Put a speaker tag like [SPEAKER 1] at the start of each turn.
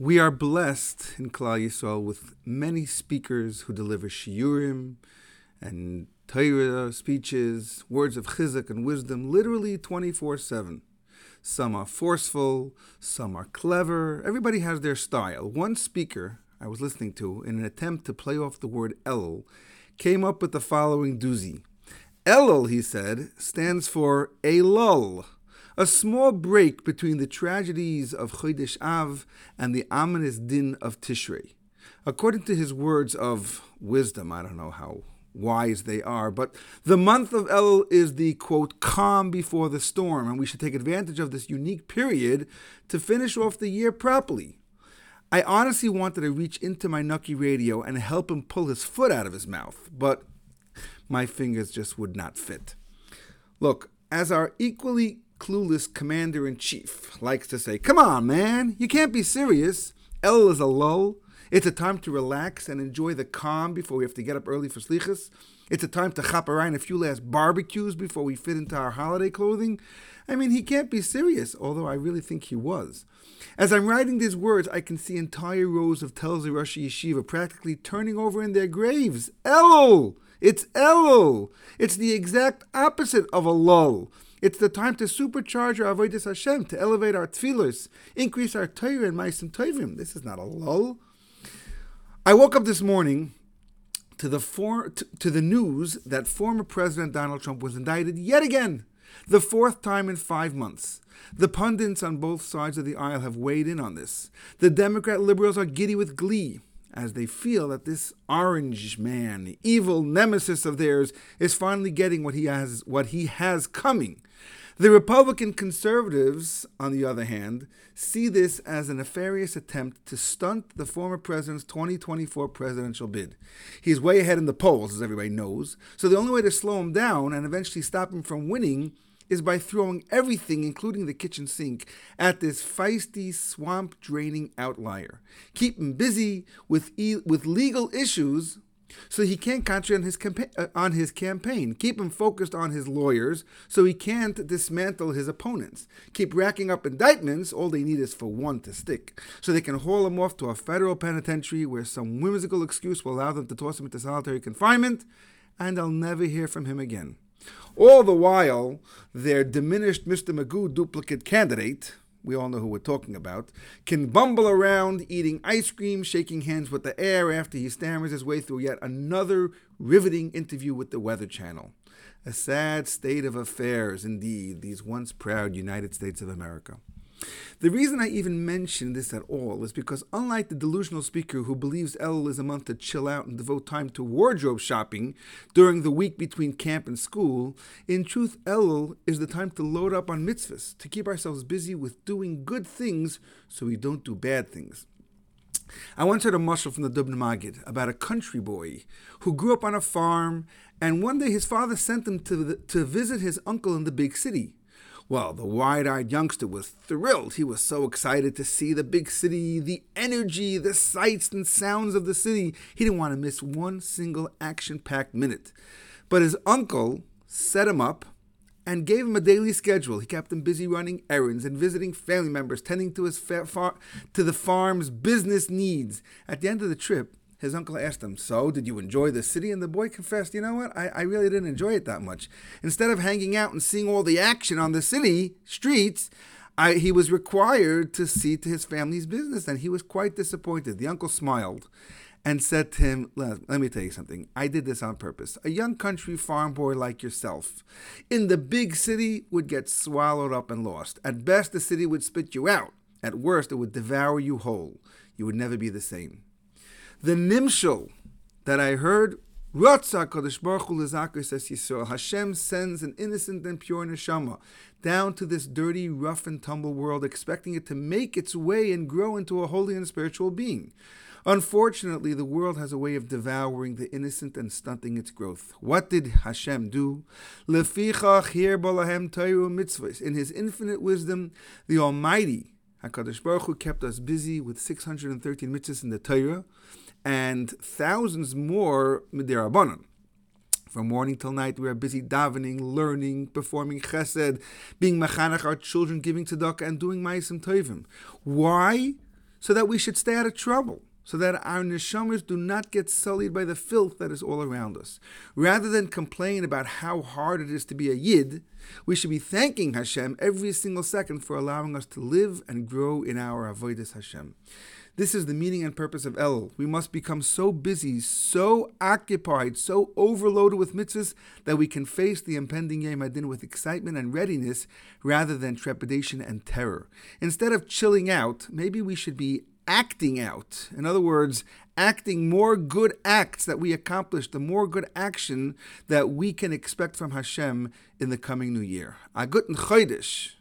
[SPEAKER 1] We are blessed in Klal Yisrael with many speakers who deliver shiurim and Torah speeches, words of chizuk and wisdom, literally 24 7. Some are forceful, some are clever. Everybody has their style. One speaker I was listening to, in an attempt to play off the word Elul, came up with the following doozy. Elul, he said, stands for a lull a small break between the tragedies of Chodesh Av and the ominous din of Tishrei. According to his words of wisdom, I don't know how wise they are, but the month of El is the quote calm before the storm, and we should take advantage of this unique period to finish off the year properly. I honestly wanted to reach into my Nucky radio and help him pull his foot out of his mouth, but my fingers just would not fit. Look, as our equally clueless commander in chief likes to say, Come on, man, you can't be serious. El is a lull. It's a time to relax and enjoy the calm before we have to get up early for slichas. It's a time to chop around a few last barbecues before we fit into our holiday clothing. I mean, he can't be serious, although I really think he was. As I'm writing these words, I can see entire rows of Telzer Yeshiva practically turning over in their graves. Elul! It's Elul! It's the exact opposite of a lull. It's the time to supercharge our avodas Hashem, to elevate our tefillahs, increase our Torah and Maisim Tovim. This is not a lull. I woke up this morning to the for, to, to the news that former President Donald Trump was indicted yet again, the fourth time in five months. The pundits on both sides of the aisle have weighed in on this. The Democrat liberals are giddy with glee as they feel that this orange man, the evil nemesis of theirs, is finally getting what he has what he has coming. The Republican conservatives, on the other hand, see this as a nefarious attempt to stunt the former president's 2024 presidential bid. He's way ahead in the polls, as everybody knows, so the only way to slow him down and eventually stop him from winning is by throwing everything, including the kitchen sink, at this feisty, swamp draining outlier. Keep him busy with, e- with legal issues so he can't concentrate on his, campa- uh, on his campaign. Keep him focused on his lawyers so he can't dismantle his opponents. Keep racking up indictments, all they need is for one to stick, so they can haul him off to a federal penitentiary where some whimsical excuse will allow them to toss him into solitary confinement, and I'll never hear from him again. All the while, their diminished Mr. Magoo duplicate candidate, we all know who we're talking about, can bumble around eating ice cream, shaking hands with the air after he stammers his way through yet another riveting interview with the Weather Channel. A sad state of affairs, indeed, these once proud United States of America. The reason I even mention this at all is because, unlike the delusional speaker who believes Elul is a month to chill out and devote time to wardrobe shopping during the week between camp and school, in truth, Elul is the time to load up on mitzvahs, to keep ourselves busy with doing good things so we don't do bad things. I once heard a mushal from the Dubno Maggid about a country boy who grew up on a farm, and one day his father sent him to, the, to visit his uncle in the big city. Well, the wide eyed youngster was thrilled. He was so excited to see the big city, the energy, the sights and sounds of the city. He didn't want to miss one single action packed minute. But his uncle set him up and gave him a daily schedule. He kept him busy running errands and visiting family members, tending to his fa- far- to the farm's business needs. At the end of the trip, his uncle asked him, So, did you enjoy the city? And the boy confessed, You know what? I, I really didn't enjoy it that much. Instead of hanging out and seeing all the action on the city streets, I, he was required to see to his family's business, and he was quite disappointed. The uncle smiled and said to him, let, let, me tell you something. I did this on purpose. A young country farm boy like yourself in the big city would get swallowed up and lost. At best, the city would spit you out. At worst, it would devour you whole. You would never be the same. The nimshal that I heard, Ratza Kodesh Baruch Hu says Yisrael. Hashem sends an innocent and pure neshama down to this dirty, rough and tumble world, expecting it to make its way and grow into a holy and spiritual being. Unfortunately, the world has a way of devouring the innocent and stunting its growth. What did Hashem do? Lefichach hirbah lahem mitzvahs. In His infinite wisdom, the Almighty Hakadosh Baruch Hu kept us busy with 613 mitzvahs in the Torah and thousands more midirabanan. From morning till night, we are busy davening, learning, performing chesed, being mechanech our children, giving tzedakah, and doing ma'asim tovim. Why? so that we should stay out of trouble so that our neshamas do not get sullied by the filth that is all around us. Rather than complain about how hard it is to be a yid, we should be thanking Hashem every single second for allowing us to live and grow in our avodas Hashem. This is the meaning and purpose of El. We must become so busy, so occupied, so overloaded with mitzvahs that we can face the impending Yom Hadin with excitement and readiness rather than trepidation and terror. Instead of chilling out, maybe we should be acting out. In other words, acting more good acts that we accomplish, the more good action that we can expect from Hashem in the coming new year. A guten Chodesh.